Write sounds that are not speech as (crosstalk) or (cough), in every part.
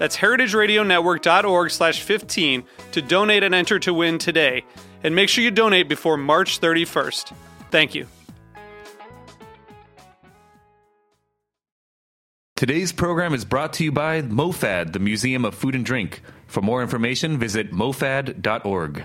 That's heritageradionetwork.org slash 15 to donate and enter to win today. And make sure you donate before March 31st. Thank you. Today's program is brought to you by MoFad, the Museum of Food and Drink. For more information, visit mofad.org.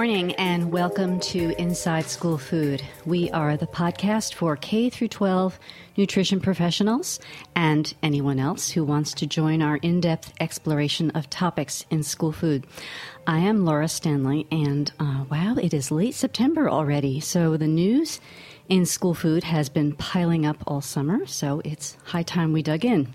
Morning and welcome to Inside School Food. We are the podcast for K through 12 nutrition professionals and anyone else who wants to join our in-depth exploration of topics in school food. I am Laura Stanley and uh, wow, it is late September already. So the news in school food has been piling up all summer, so it's high time we dug in.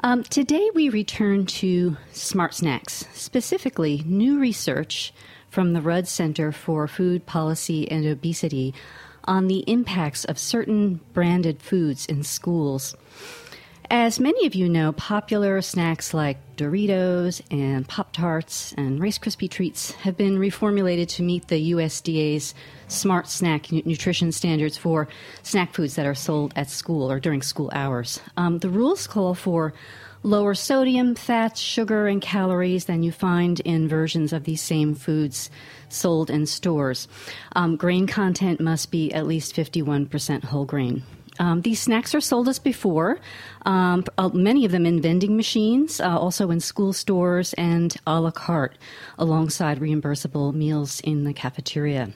Um, today, we return to smart snacks, specifically new research from the Rudd Center for Food Policy and Obesity on the impacts of certain branded foods in schools. As many of you know, popular snacks like Doritos and Pop Tarts and Rice Krispie treats have been reformulated to meet the USDA's smart snack nutrition standards for snack foods that are sold at school or during school hours. Um, the rules call for lower sodium, fats, sugar, and calories than you find in versions of these same foods sold in stores. Um, grain content must be at least 51% whole grain. Um, these snacks are sold as before, um, uh, many of them in vending machines, uh, also in school stores, and a la carte, alongside reimbursable meals in the cafeteria.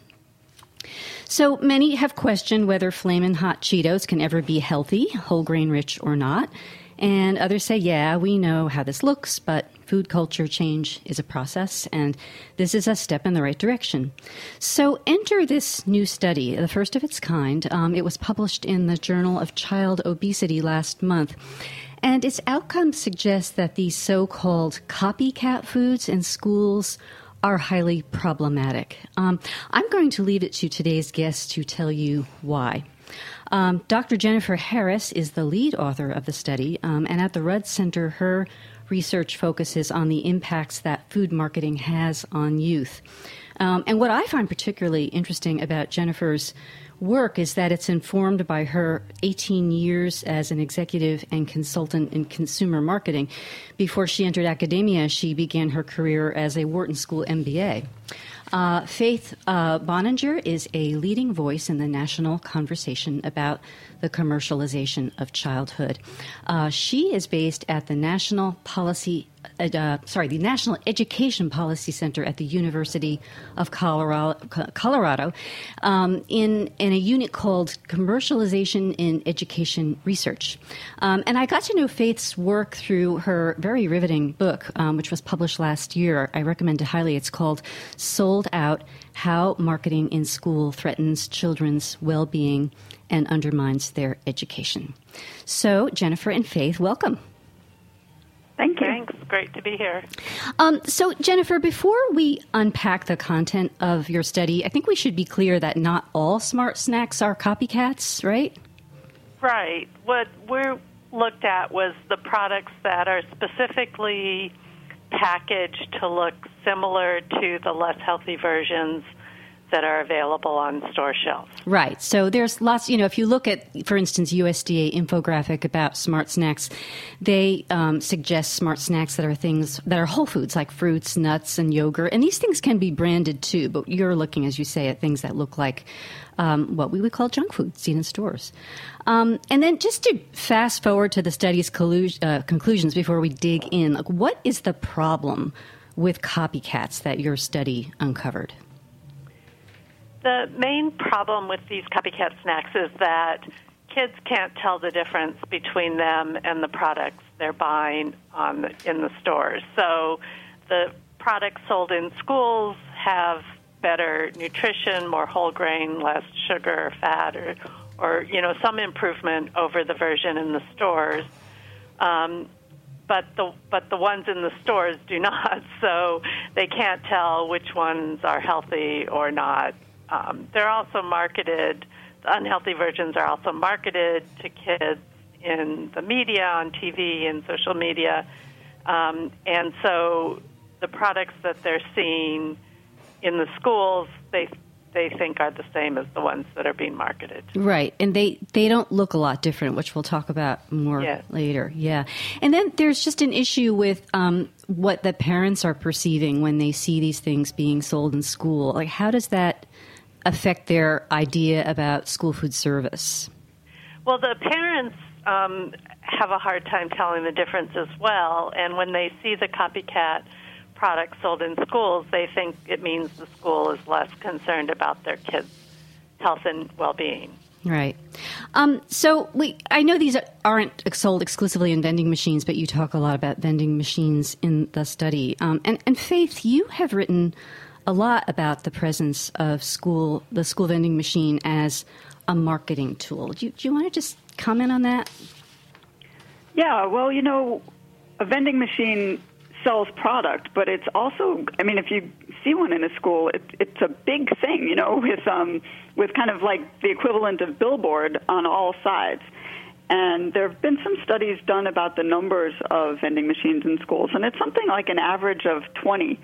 So many have questioned whether Flamin' Hot Cheetos can ever be healthy, whole grain rich or not. And others say, yeah, we know how this looks, but food culture change is a process, and this is a step in the right direction. So enter this new study, the first of its kind. Um, it was published in the Journal of Child Obesity last month. And its outcomes suggest that these so called copycat foods in schools are highly problematic. Um, I'm going to leave it to today's guest to tell you why. Um, Dr. Jennifer Harris is the lead author of the study, um, and at the Rudd Center, her research focuses on the impacts that food marketing has on youth. Um, and what I find particularly interesting about Jennifer's work is that it's informed by her 18 years as an executive and consultant in consumer marketing. Before she entered academia, she began her career as a Wharton School MBA. Uh, Faith uh, Boninger is a leading voice in the national conversation about the commercialization of childhood. Uh, she is based at the National Policy, uh, sorry, the National Education Policy Center at the University of Colorado, Colorado um, in, in a unit called Commercialization in Education Research. Um, and I got to know Faith's work through her very riveting book, um, which was published last year. I recommend it highly. It's called Sold Out How Marketing in School Threatens Children's Well Being and undermines their education. So, Jennifer and Faith, welcome. Thank you. Great to be here. Um, so, Jennifer, before we unpack the content of your study, I think we should be clear that not all smart snacks are copycats, right? Right. What we're looked at was the products that are specifically packaged to look similar to the less healthy versions that are available on store shelves. Right. So there's lots, you know, if you look at, for instance, USDA infographic about smart snacks, they um, suggest smart snacks that are things that are whole foods like fruits, nuts, and yogurt. And these things can be branded too, but you're looking, as you say, at things that look like um, what we would call junk food seen in stores. Um, and then just to fast forward to the study's collu- uh, conclusions before we dig in, like what is the problem with copycats that your study uncovered? The main problem with these copycat snacks is that kids can't tell the difference between them and the products they're buying on the, in the stores. So the products sold in schools have better nutrition, more whole grain, less sugar fat, or, or you know some improvement over the version in the stores. Um, but the but the ones in the stores do (laughs) not, so they can't tell which ones are healthy or not. Um, they're also marketed. The unhealthy versions are also marketed to kids in the media, on TV, and social media, um, and so the products that they're seeing in the schools, they they think are the same as the ones that are being marketed. Right, and they they don't look a lot different, which we'll talk about more yes. later. Yeah, and then there's just an issue with um, what the parents are perceiving when they see these things being sold in school. Like, how does that affect their idea about school food service? Well, the parents um, have a hard time telling the difference as well, and when they see the copycat products sold in schools, they think it means the school is less concerned about their kids' health and well-being. Right. Um, so we, I know these aren't sold exclusively in vending machines, but you talk a lot about vending machines in the study. Um, and, and Faith, you have written a lot about the presence of school, the school vending machine as a marketing tool. Do you, do you want to just comment on that? Yeah. Well, you know, a vending machine sells product, but it's also, I mean, if you see one in a school, it, it's a big thing, you know, (laughs) with um, with kind of like the equivalent of billboard on all sides. And there have been some studies done about the numbers of vending machines in schools, and it's something like an average of 20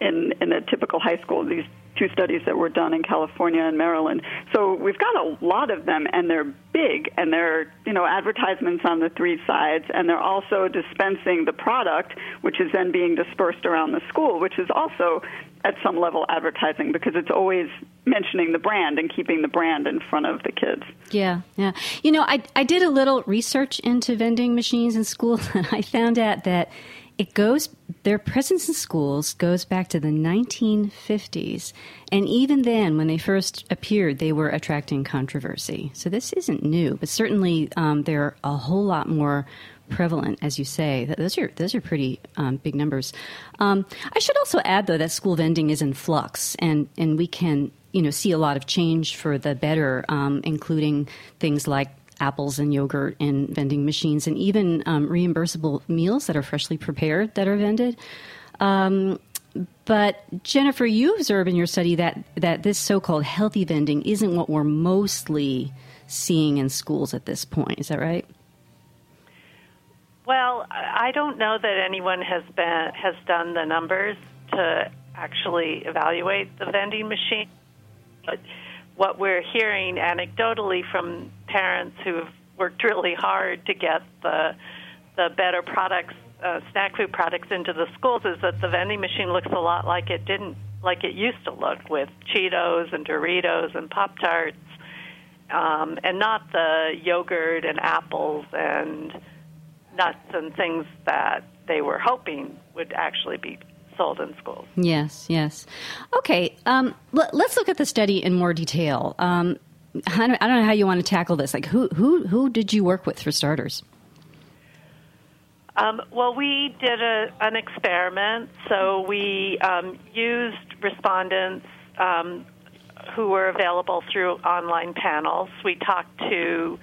in in a typical high school. These two studies that were done in California and Maryland. So we've got a lot of them, and they're big, and they're you know advertisements on the three sides, and they're also dispensing the product, which is then being dispersed around the school, which is also at some level advertising because it's always mentioning the brand and keeping the brand in front of the kids. Yeah, yeah. You know, I I did a little research into vending machines in schools, (laughs) and I found out that it goes their presence in schools goes back to the 1950s and even then when they first appeared they were attracting controversy. So this isn't new but certainly um, they're a whole lot more prevalent as you say. Those are those are pretty um, big numbers. Um, i should also add though that school vending is in flux and and we can you know see a lot of change for the better um, including things like apples and yogurt in vending machines, and even um, reimbursable meals that are freshly prepared that are vended. Um, but Jennifer, you observe in your study that that this so-called healthy vending isn't what we're mostly seeing in schools at this point. Is that right? Well, I don't know that anyone has been has done the numbers to actually evaluate the vending machine, but what we're hearing anecdotally from parents who've worked really hard to get the the better products, uh, snack food products into the schools, is that the vending machine looks a lot like it didn't like it used to look with Cheetos and Doritos and Pop Tarts, um, and not the yogurt and apples and nuts and things that they were hoping would actually be sold in schools. Yes, yes. Okay, um, let, us look at the study in more detail. Um, I, don't, I don't know how you want to tackle this. Like, who who who did you work with for starters? Um, well, we did a, an experiment. So we um, used respondents um, who were available through online panels. We talked to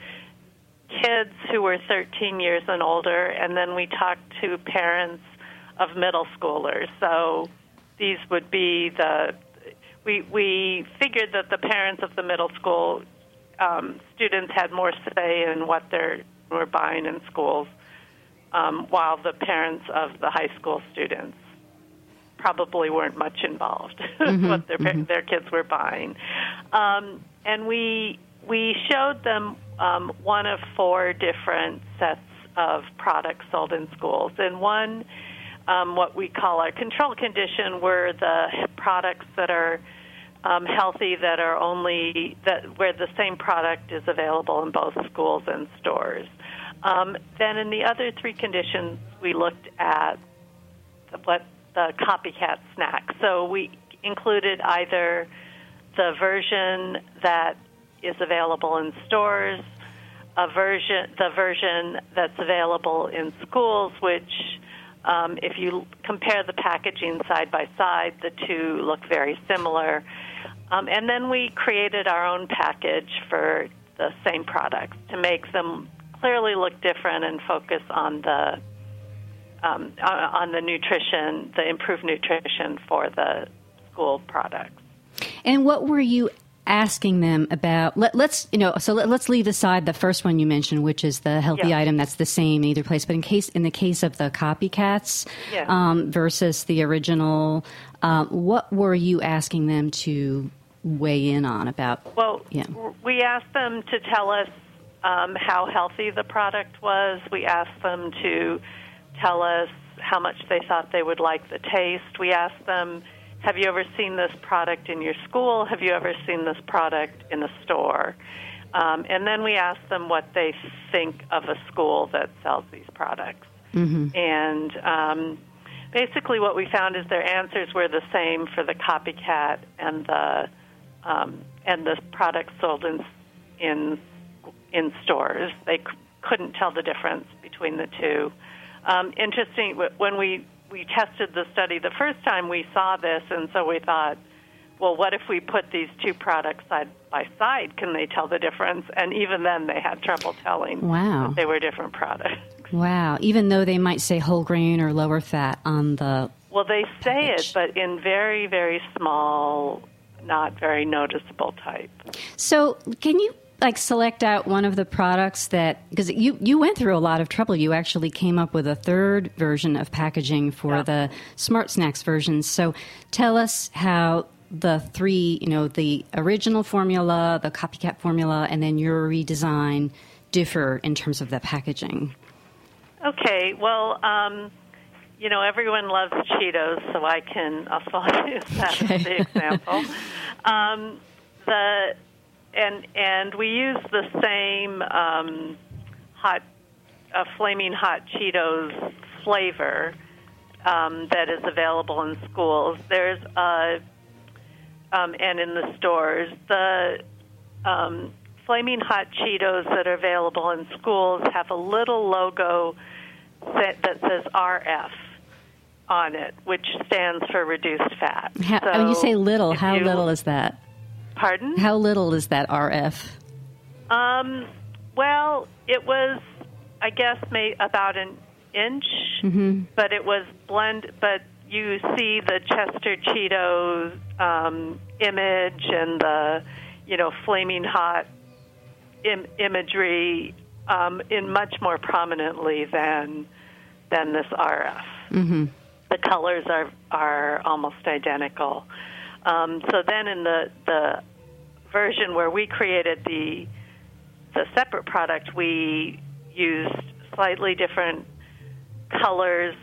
kids who were 13 years and older, and then we talked to parents of middle schoolers. So these would be the we we figured that the parents of the middle school um, students had more say in what they were buying in schools, um, while the parents of the high school students probably weren't much involved (laughs) mm-hmm, what their mm-hmm. their kids were buying. Um, and we we showed them um, one of four different sets of products sold in schools, and one um, what we call our control condition where the products that are um, healthy that are only that where the same product is available in both schools and stores. Um, then in the other three conditions, we looked at what the copycat snack. So we included either the version that is available in stores, a version, the version that's available in schools, which um, if you compare the packaging side by side, the two look very similar. Um, and then we created our own package for the same products to make them clearly look different and focus on the um, on the nutrition, the improved nutrition for the school products. And what were you asking them about let, us you know so let, us leave aside the first one you mentioned which is the healthy yeah. item that's the same in either place but in case in the case of the copycats yeah. um, versus the original um, what were you asking them to weigh in on about well yeah. we asked them to tell us um, how healthy the product was we asked them to tell us how much they thought they would like the taste we asked them have you ever seen this product in your school? Have you ever seen this product in a store? Um, and then we ask them what they think of a school that sells these products. Mm-hmm. And um, basically, what we found is their answers were the same for the copycat and the um, and the products sold in in in stores. They c- couldn't tell the difference between the two. Um, interesting when we we tested the study the first time we saw this, and so we thought, well, what if we put these two products side by side? Can they tell the difference? And even then, they had trouble telling. Wow, they were different products. Wow, even though they might say whole grain or lower fat on the well, they say package. it, but in very very small, not very noticeable type. So, can you like select out one of the products that because you you went through a lot of trouble. You actually came up with a third version of packaging for yeah. the Smart Snacks version. So tell us how the three, you know, the original formula, the copycat formula, and then your redesign differ in terms of the packaging. Okay, well, um, you know, everyone loves Cheetos, so I can also use that okay. as the example. (laughs) Um, the and and we use the same um, hot, uh, flaming hot Cheetos flavor um, that is available in schools. There's a um, and in the stores the um, flaming hot Cheetos that are available in schools have a little logo that, that says RF on it, which stands for reduced fat. How, so when you say little, how you, little is that? Pardon? How little is that RF? Um, well, it was, I guess, may, about an inch, mm-hmm. but it was blend. But you see the Chester Cheeto um, image and the, you know, flaming hot Im- imagery um, in much more prominently than than this RF. Mm-hmm. The colors are are almost identical. Um, so then in the the version where we created the the separate product, we used slightly different colors.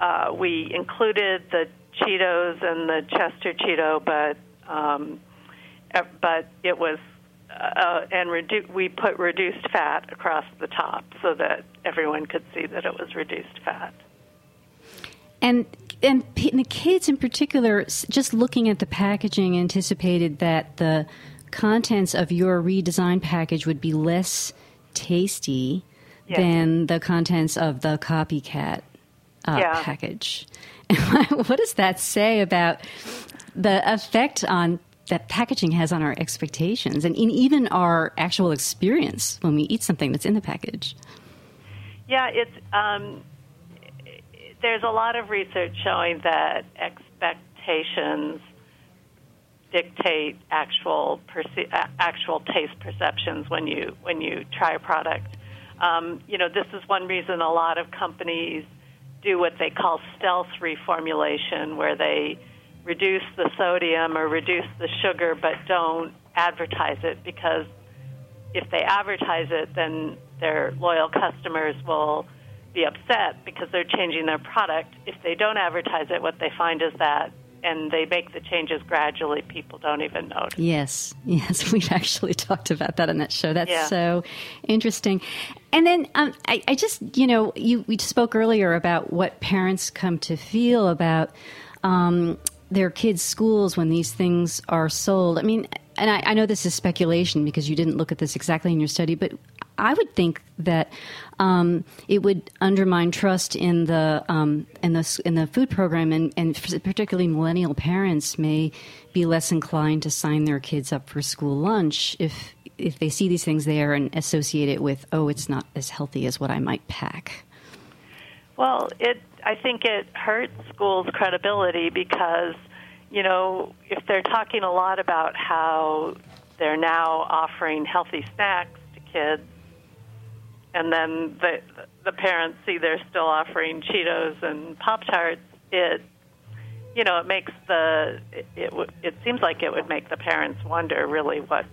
Uh, we included the Cheetos and the Chester Cheeto, but um, but it was uh, and redu- we put reduced fat across the top so that everyone could see that it was reduced fat. And and the kids in particular, just looking at the packaging, anticipated that the contents of your redesigned package would be less tasty yes. than the contents of the copycat uh, yeah. package. (laughs) what does that say about the effect on that packaging has on our expectations and in even our actual experience when we eat something that's in the package? Yeah, it's um, there's a lot of research showing that expectations dictate actual perce- actual taste perceptions when you when you try a product. Um, you know, this is one reason a lot of companies do what they call stealth reformulation, where they reduce the sodium or reduce the sugar but don't advertise it because if they advertise it, then their loyal customers will be upset because they're changing their product. If they don't advertise it, what they find is that and they make the changes gradually, people don't even notice. Yes, (laughs) yes, we've actually (laughs) talked about that on that show. That's yeah. so interesting. And then um, I, I, just, you know, you we spoke earlier about what parents come to feel about um, their kids' schools when these things are sold. I mean, and I, I know this is speculation because you didn't look at this exactly in your study, but I would think that um, it would undermine trust in the um, in the in the food program, and, and particularly millennial parents may be less inclined to sign their kids up for school lunch if if they see these things there and associate it with oh, it's not as healthy as what I might pack. Well, it I think it hurts schools' credibility because you know if they're talking a lot about how they're now offering healthy snacks to kids and then the the parents see they're still offering Cheetos and Pop Tarts, it you know it makes the it, it it seems like it would make the parents wonder really what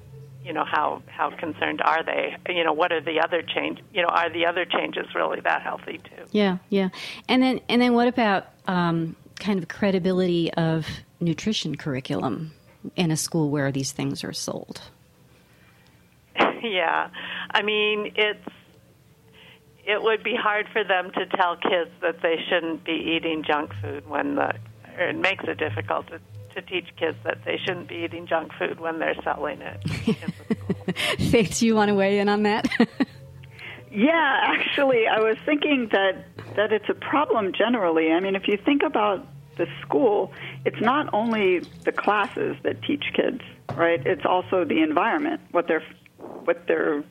you know how how concerned are they? You know what are the other change you know are the other changes really that healthy too? Yeah yeah. And then and then what about um, kind of credibility of nutrition curriculum in a school where these things are sold (laughs) yeah i mean it's it would be hard for them to tell kids that they shouldn't be eating junk food when the it makes it difficult to, to teach kids that they shouldn't be eating junk food when they're selling it. (laughs) Faith, do you want to weigh in on that? (laughs) yeah, actually, I was thinking that that it's a problem generally. I mean, if you think about the school, it's not only the classes that teach kids, right? It's also the environment, what they're what they're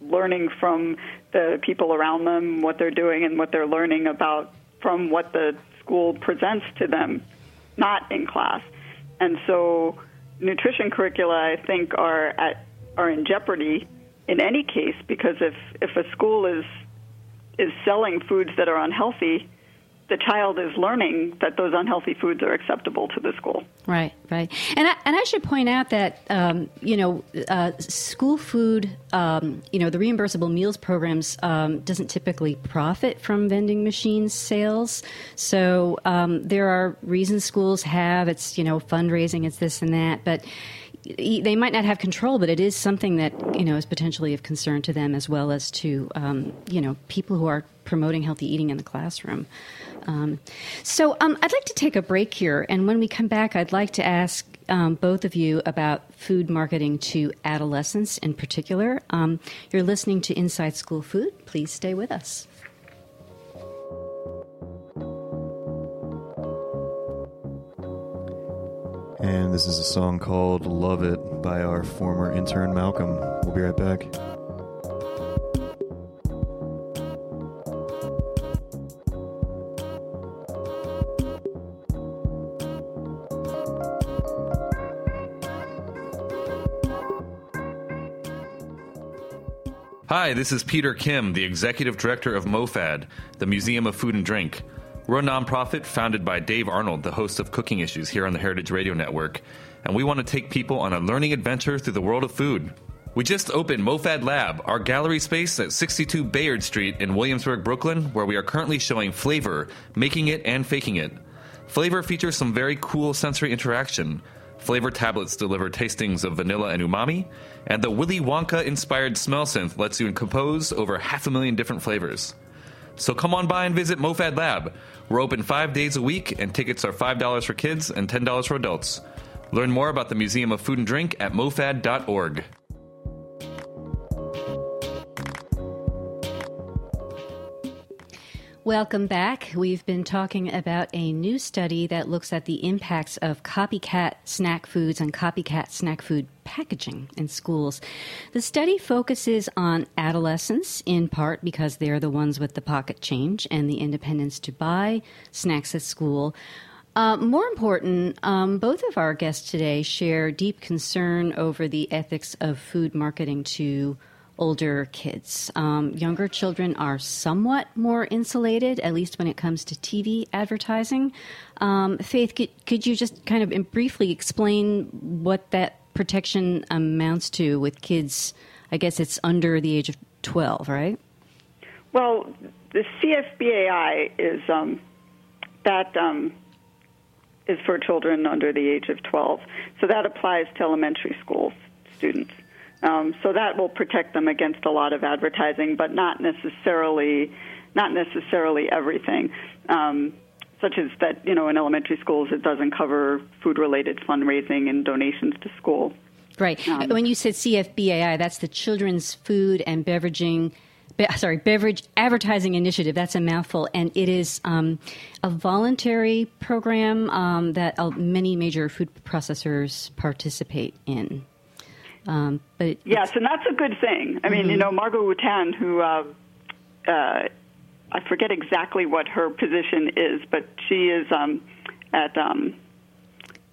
learning from the people around them, what they're doing, and what they're learning about from what the school presents to them, not in class. And so, nutrition curricula, I think, are at are in jeopardy in any case because if if a school is is selling foods that are unhealthy, the child is learning that those unhealthy foods are acceptable to the school. Right, right. And I, and I should point out that, um, you know, uh, school food, um, you know, the reimbursable meals programs um, doesn't typically profit from vending machine sales. So um, there are reasons schools have, it's, you know, fundraising, it's this and that. But they might not have control, but it is something that you know is potentially of concern to them as well as to um, you know people who are promoting healthy eating in the classroom. Um, so um, I'd like to take a break here, and when we come back, I'd like to ask um, both of you about food marketing to adolescents in particular. Um, you're listening to Inside School Food. Please stay with us. And this is a song called Love It by our former intern Malcolm. We'll be right back. Hi, this is Peter Kim, the Executive Director of MOFAD, the Museum of Food and Drink. We're a nonprofit founded by Dave Arnold, the host of Cooking Issues here on the Heritage Radio Network, and we want to take people on a learning adventure through the world of food. We just opened MoFad Lab, our gallery space at 62 Bayard Street in Williamsburg, Brooklyn, where we are currently showing flavor, making it and faking it. Flavor features some very cool sensory interaction. Flavor tablets deliver tastings of vanilla and umami, and the Willy Wonka inspired smell synth lets you compose over half a million different flavors. So come on by and visit MoFad Lab. We're open five days a week, and tickets are $5 for kids and $10 for adults. Learn more about the Museum of Food and Drink at mofad.org. Welcome back. We've been talking about a new study that looks at the impacts of copycat snack foods and copycat snack food packaging in schools. The study focuses on adolescents in part because they're the ones with the pocket change and the independence to buy snacks at school. Uh, more important, um, both of our guests today share deep concern over the ethics of food marketing to older kids. Um, younger children are somewhat more insulated, at least when it comes to TV advertising. Um, Faith, could, could you just kind of briefly explain what that protection amounts to with kids? I guess it's under the age of 12, right? Well, the CFBAI is um, that um, is for children under the age of 12. So that applies to elementary school students. Um, so that will protect them against a lot of advertising, but not necessarily not necessarily everything. Um, such as that, you know, in elementary schools, it doesn't cover food-related fundraising and donations to school. Right. Um, when you said CFBAI, that's the Children's Food and Beveraging be, sorry, Beverage Advertising Initiative. That's a mouthful, and it is um, a voluntary program um, that uh, many major food processors participate in. Um, but yes, and that's a good thing. I mean, mm-hmm. you know, Margot Wootan, who uh, uh, I forget exactly what her position is, but she is um, at um,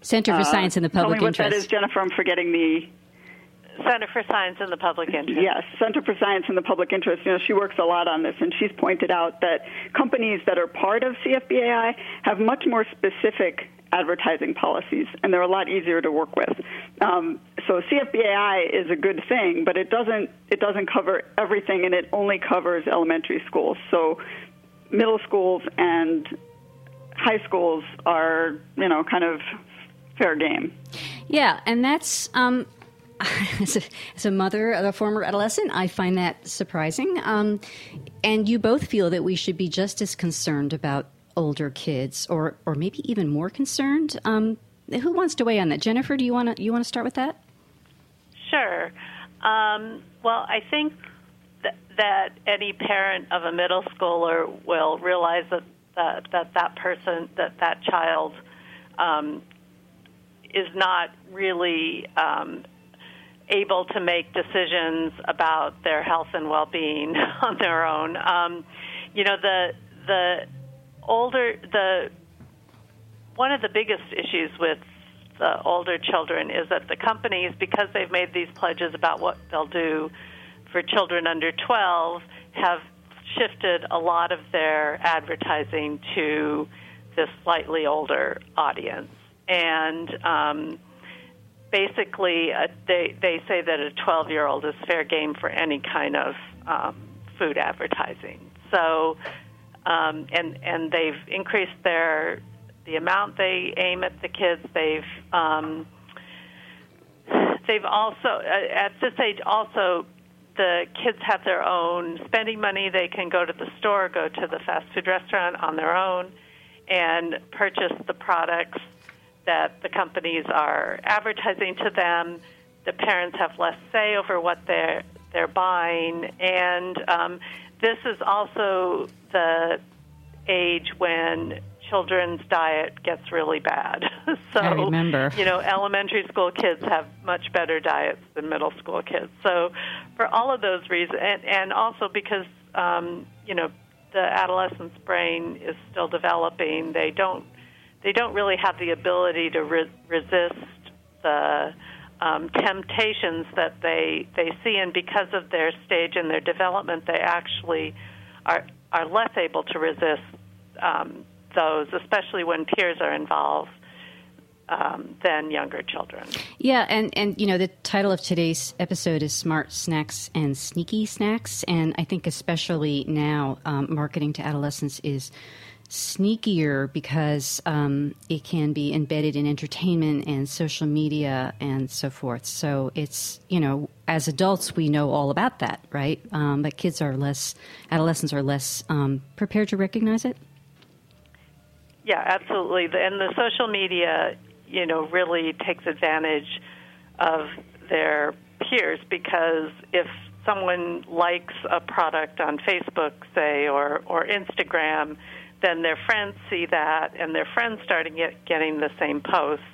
Center for uh, Science in the Public tell me Interest. What that is, Jennifer. I'm forgetting the Center for Science in the Public Interest. Yes, Center for Science in the Public Interest. You know, she works a lot on this, and she's pointed out that companies that are part of CFBAI have much more specific advertising policies, and they're a lot easier to work with. Um, so CFBAI is a good thing, but it doesn't it doesn't cover everything, and it only covers elementary schools. So middle schools and high schools are you know kind of fair game. Yeah, and that's um, (laughs) as, a, as a, mother of a former adolescent, I find that surprising. Um, and you both feel that we should be just as concerned about older kids, or or maybe even more concerned. Um, who wants to weigh on that? Jennifer, do you want to you want to start with that? Sure. Um, well, I think th- that any parent of a middle schooler will realize that that that, that person that that child um, is not really um, able to make decisions about their health and well-being (laughs) on their own. Um, you know, the the older the one of the biggest issues with the older children is that the companies, because they've made these pledges about what they'll do for children under 12, have shifted a lot of their advertising to this slightly older audience. And um, basically, uh, they they say that a 12 year old is fair game for any kind of um, food advertising. So, um, and and they've increased their the amount they aim at the kids. They've um, they've also uh, at this age also the kids have their own spending money. They can go to the store, go to the fast food restaurant on their own, and purchase the products that the companies are advertising to them. The parents have less say over what they're they're buying, and um, this is also the age when children's diet gets really bad. (laughs) so, I remember. you know, elementary school kids have much better diets than middle school kids. So, for all of those reasons, and, and also because, um, you know, the adolescent's brain is still developing, they don't they don't really have the ability to re- resist the um, temptations that they they see, and because of their stage and their development, they actually are are less able to resist um, those, especially when peers are involved. Um, than younger children. Yeah, and, and you know the title of today's episode is "Smart Snacks and Sneaky Snacks," and I think especially now, um, marketing to adolescents is sneakier because um, it can be embedded in entertainment and social media and so forth. So it's, you know, as adults, we know all about that, right? Um, but kids are less, adolescents are less um, prepared to recognize it. Yeah, absolutely. And the social media, you know, really takes advantage of their peers because if someone likes a product on Facebook, say, or, or Instagram, then their friends see that, and their friends start get, getting the same posts,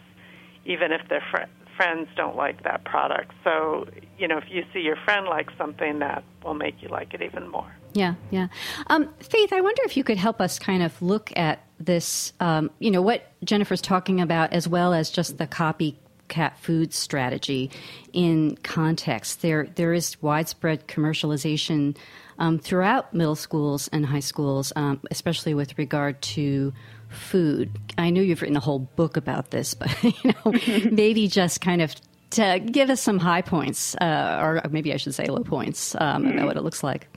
even if their fr- friends don't like that product. So, you know, if you see your friend like something, that will make you like it even more. Yeah, yeah. Um, Faith, I wonder if you could help us kind of look at this, um, you know, what Jennifer's talking about, as well as just the copy cat food strategy in context. There, there is widespread commercialization um, throughout middle schools and high schools, um, especially with regard to food. I know you've written a whole book about this, but (laughs) you know, (laughs) maybe just kind of to give us some high points, uh, or maybe I should say low points um, about what it looks like.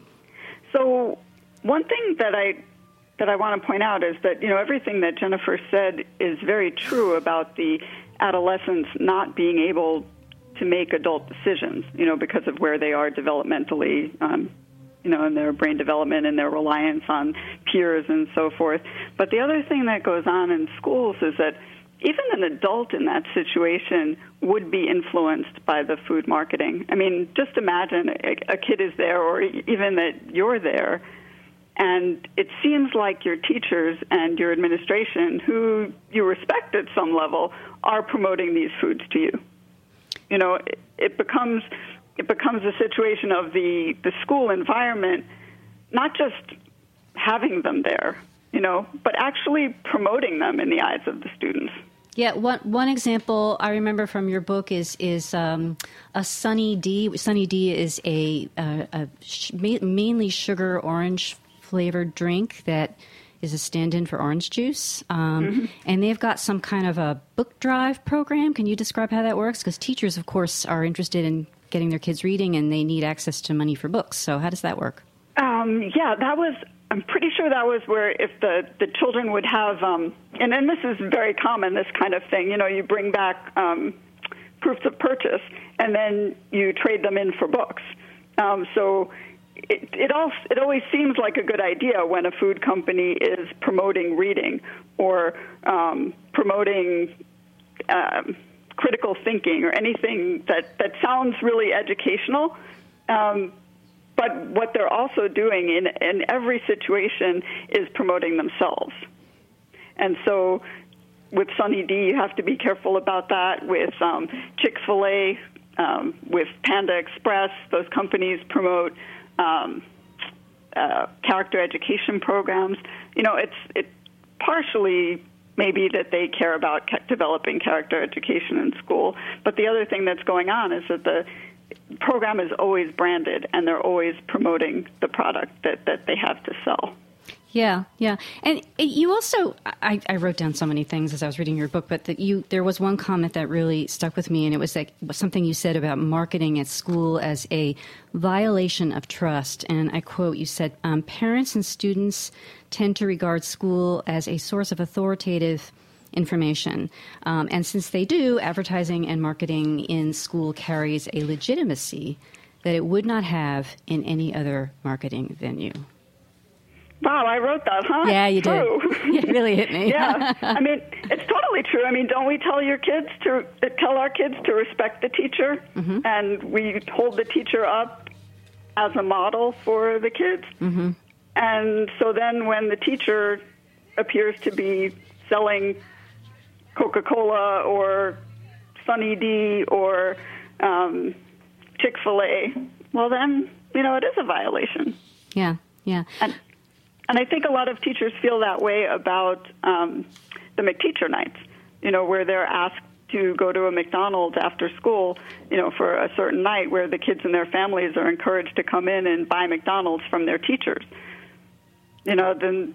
So, one thing that I that I want to point out is that you know everything that Jennifer said is very true about the adolescents not being able to make adult decisions, you know, because of where they are developmentally, um, you know, in their brain development and their reliance on peers and so forth. But the other thing that goes on in schools is that even an adult in that situation would be influenced by the food marketing. I mean, just imagine a, a kid is there, or even that you're there, and it seems like your teachers and your administration, who you respect at some level, are promoting these foods to you. You know, it, it becomes it becomes a situation of the the school environment, not just having them there, you know, but actually promoting them in the eyes of the students. Yeah, one one example I remember from your book is is um, a Sunny D. Sunny D is a, a, a sh- mainly sugar orange flavored drink that is a stand-in for orange juice, um, mm-hmm. and they've got some kind of a book drive program. Can you describe how that works? Because teachers, of course, are interested in getting their kids reading, and they need access to money for books. So, how does that work? Um, yeah, that was. I'm pretty sure that was where if the the children would have, um, and then this is very common. This kind of thing, you know, you bring back um, proofs of purchase, and then you trade them in for books. Um, so it, it, all, it always seems like a good idea when a food company is promoting reading or um, promoting um, critical thinking or anything that, that sounds really educational. Um, but what they're also doing in, in every situation is promoting themselves. And so with Sunny D, you have to be careful about that. With um, Chick fil A, um, with Panda Express, those companies promote um, uh, character education programs. You know, it's it partially maybe that they care about developing character education in school, but the other thing that's going on is that the program is always branded and they're always promoting the product that, that they have to sell. Yeah, yeah, and you also I, I, wrote down so many things as I was reading your book, but that you there was one comment that really stuck with me, and it was like something you said about marketing at school as a violation of trust. And I quote: "You said um, parents and students tend to regard school as a source of authoritative." information. Um, and since they do, advertising and marketing in school carries a legitimacy that it would not have in any other marketing venue. Wow, I wrote that, huh? Yeah, you true. (laughs) did. It really hit me. (laughs) yeah, (laughs) I mean, it's totally true. I mean, don't we tell your kids to tell our kids to respect the teacher, mm-hmm. and we hold the teacher up as a model for the kids. Mm-hmm. And so then, when the teacher appears to be selling Coca Cola or Sunny D or um, Chick Fil A, well, then you know it is a violation. Yeah, yeah. And and I think a lot of teachers feel that way about um, the McTeacher nights, you know, where they're asked to go to a McDonald's after school, you know, for a certain night where the kids and their families are encouraged to come in and buy McDonald's from their teachers. You know, then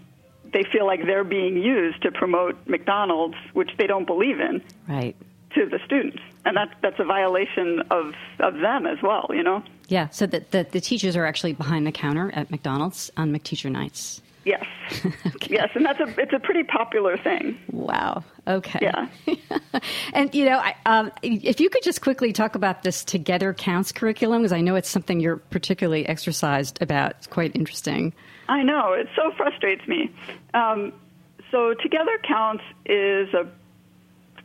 they feel like they're being used to promote McDonald's, which they don't believe in. Right. To the students, and that's that's a violation of of them as well. You know. Yeah. So the, the, the teachers are actually behind the counter at McDonald's on McTeacher nights. Yes. (laughs) okay. Yes, and that's a it's a pretty popular thing. Wow. Okay. Yeah. (laughs) and you know, I, um, if you could just quickly talk about this Together Counts curriculum, because I know it's something you're particularly exercised about. It's quite interesting. I know it so frustrates me. Um, so Together Counts is a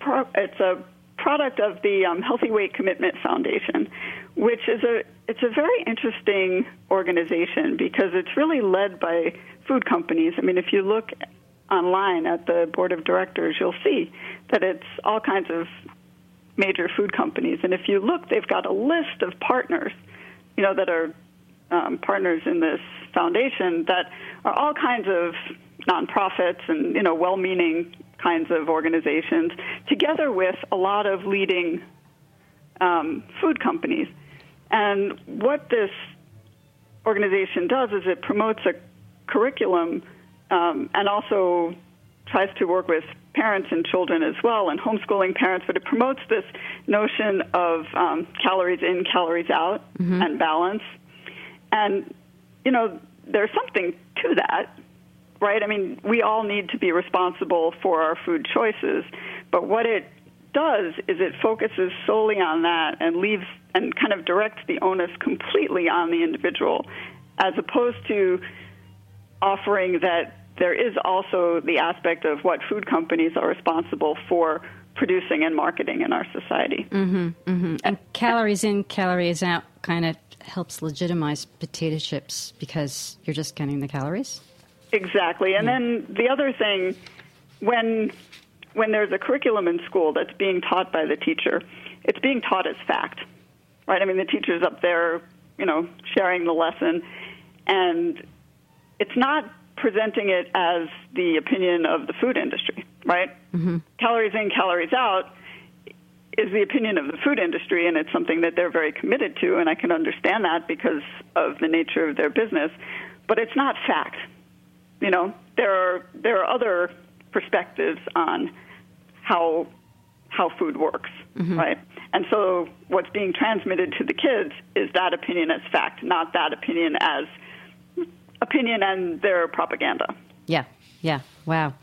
pro- it's a product of the um, Healthy Weight Commitment Foundation, which is a it's a very interesting organization because it's really led by food companies. I mean, if you look online at the board of directors, you'll see that it's all kinds of major food companies. And if you look, they've got a list of partners, you know, that are um, partners in this foundation that are all kinds of nonprofits and you know well-meaning kinds of organizations, together with a lot of leading um, food companies. And what this organization does is it promotes a curriculum um, and also tries to work with parents and children as well and homeschooling parents, but it promotes this notion of um, calories in, calories out, mm-hmm. and balance. And, you know, there's something to that, right? I mean, we all need to be responsible for our food choices, but what it does is it focuses solely on that and leaves and kind of directs the onus completely on the individual, as opposed to offering that there is also the aspect of what food companies are responsible for producing and marketing in our society. Mm-hmm, mm-hmm. And calories in, calories out kind of helps legitimize potato chips because you're just counting the calories? Exactly. And yeah. then the other thing, when when there's a curriculum in school that's being taught by the teacher, it's being taught as fact, right? I mean, the teacher's up there, you know, sharing the lesson, and it's not presenting it as the opinion of the food industry, right? Mm-hmm. Calories in, calories out is the opinion of the food industry, and it's something that they're very committed to, and I can understand that because of the nature of their business. But it's not fact. You know, there are there are other perspectives on how how food works, mm-hmm. right? And so what's being transmitted to the kids is that opinion as fact, not that opinion as opinion and their propaganda. Yeah, yeah, wow.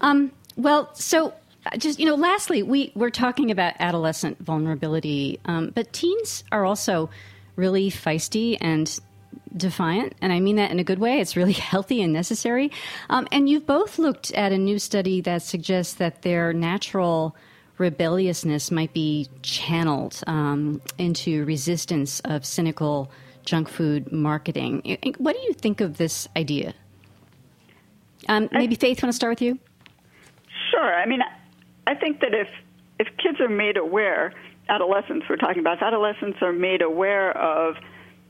Um, well, so uh, just you know, lastly, we we're talking about adolescent vulnerability, um, but teens are also really feisty and defiant, and I mean that in a good way. It's really (laughs) healthy and necessary. Um, and you've both looked at a new study that suggests that their natural rebelliousness might be channeled um, into resistance of cynical junk food marketing. What do you think of this idea? Um, maybe Faith, want to start with you? Sure. I mean, I think that if if kids are made aware, adolescents we're talking about, adolescents are made aware of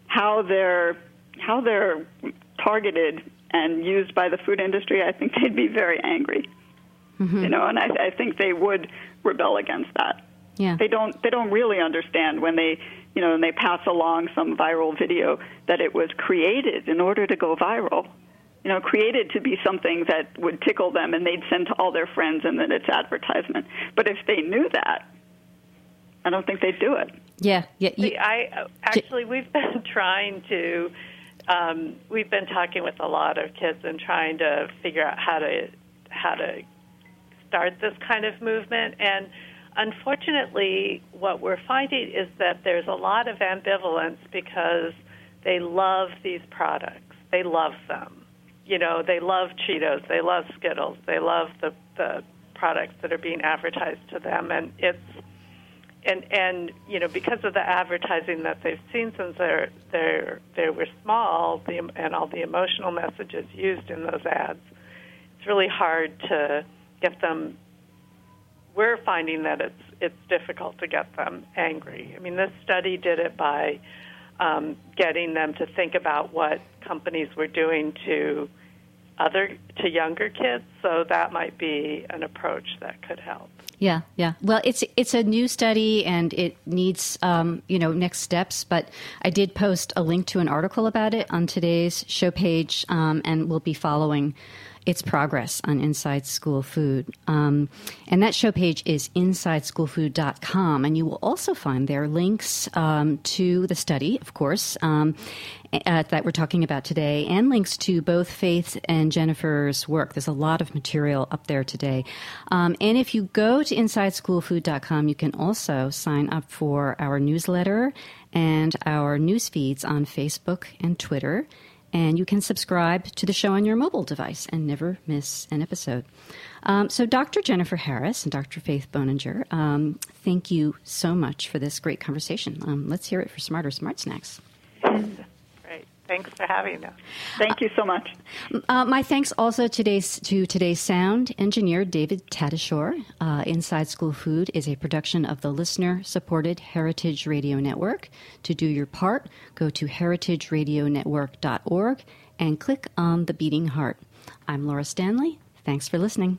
how they're how they're targeted and used by the food industry, I think they'd be very angry. Mm-hmm. You know, and I, I think they would rebel against that. Yeah. They don't they don't really understand when they you know, and they pass along some viral video that it was created in order to go viral. You know, created to be something that would tickle them and they'd send to all their friends and then it's advertisement. But if they knew that, I don't think they'd do it. Yeah, yeah. You, I actually we've been (laughs) trying to um, we've been talking with a lot of kids and trying to figure out how to how to start this kind of movement and unfortunately, what we're finding is that there's a lot of ambivalence because they love these products. They love them. You know, they love Cheetos, they love Skittles, they love the the products that are being advertised to them, and it's and and you know because of the advertising that they've seen since they're they're they were small, the, and all the emotional messages used in those ads, it's really hard to get them we're finding that it's it's difficult to get them angry. I mean, this study did it by um, getting them to think about what companies were doing to other to younger kids. So that might be an approach that could help. Yeah, yeah. Well, it's it's a new study and it needs um, you know next steps. But I did post a link to an article about it on today's show page, um, and we'll be following its progress on Inside School Food. Um, and that show page is insideschoolfood.com. And you will also find there links um, to the study, of course, um, uh, that we're talking about today, and links to both Faith and Jennifer's work. There's a lot of material up there today. Um, and if you go to insideschoolfood.com, you can also sign up for our newsletter and our news feeds on Facebook and Twitter and you can subscribe to the show on your mobile device and never miss an episode. Um, so, Dr. Jennifer Harris and Dr. Faith Boninger, um, thank you so much for this great conversation. Um, let's hear it for Smarter Smart Snacks. Thanks for having us. Thank you so much. Uh, my thanks also today's, to today's sound engineer, David Tatasciore. Uh, Inside School Food is a production of the listener supported Heritage Radio Network. To do your part, go to heritageradionetwork.org and click on the beating heart. I'm Laura Stanley. Thanks for listening.